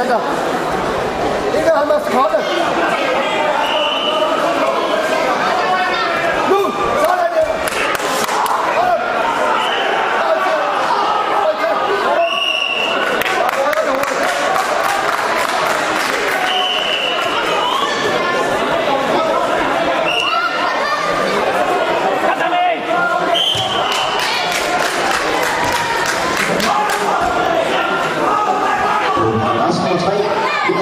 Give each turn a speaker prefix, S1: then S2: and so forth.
S1: Keller. Digga, haben wir es Skala.
S2: last man fight.